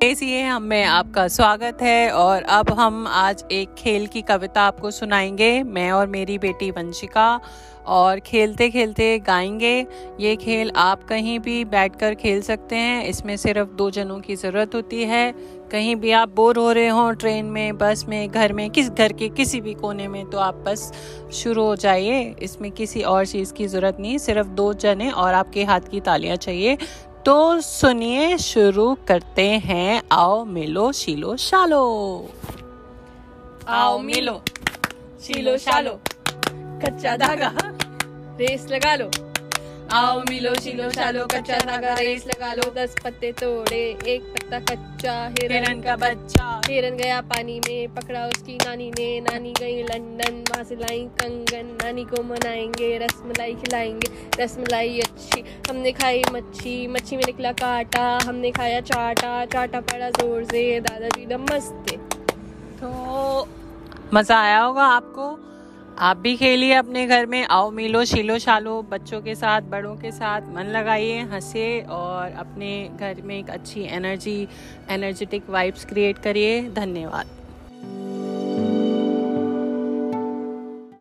देखिए हम में आपका स्वागत है और अब हम आज एक खेल की कविता आपको सुनाएँगे। मैं और मेरी बेटी वंशिका और खेलते खेलते गाएँगे। ये खेल आप कहीं भी बैठकर खेल सकते हैं। इसमें सिर्फ़ दो जनों की ज़रूरत होती है। कहीं भी आप बोर हो रहे हो, ट्रेन में, बस में, घर में, किस घर के किसी भी कोने में तो आप बस शुरू हो जाइए। इसमें किसी और चीज़ की ज़रूरत नहीं, सिर्फ़ दो जने और आपके हाथ की तालियाँ चाहिए। तो सुनिए शुरू करते हैं, आओ मिलो शीलो शालो। आओ मिलो, शीलो शालो। कच्चा धागा, रेस लगा लो। आओ मिलो शिलो शालो कच्चा धागा रेस लगा लो दस पत्ते तोड़े एक पत्ता कच्चा हिरन का बच्चा। हिरन गया पानी में पकड़ा उसकी नानी ने नानी गई लंदन वहाँ से लाई कंगन। नानी को मनाएँगे रसमलाई खिलाएँगे रसमलाई अच्छी हमने खाई मच्छी मच्छी में निकला काटा हमने खाया चाटा चाटा पड़ा ज़ोर से दादाजी नमस्ते। तो मज़ा आया होगा आपको? आप भी खेलिए अपने घर में, आओ मिलो शिलो शालो बच्चों के साथ, बड़ों के साथ, मन लगाइए हंसे और अपने घर में एक अच्छी एनर्जी एनर्जेटिक वाइब्स क्रिएट करिए। धन्यवाद।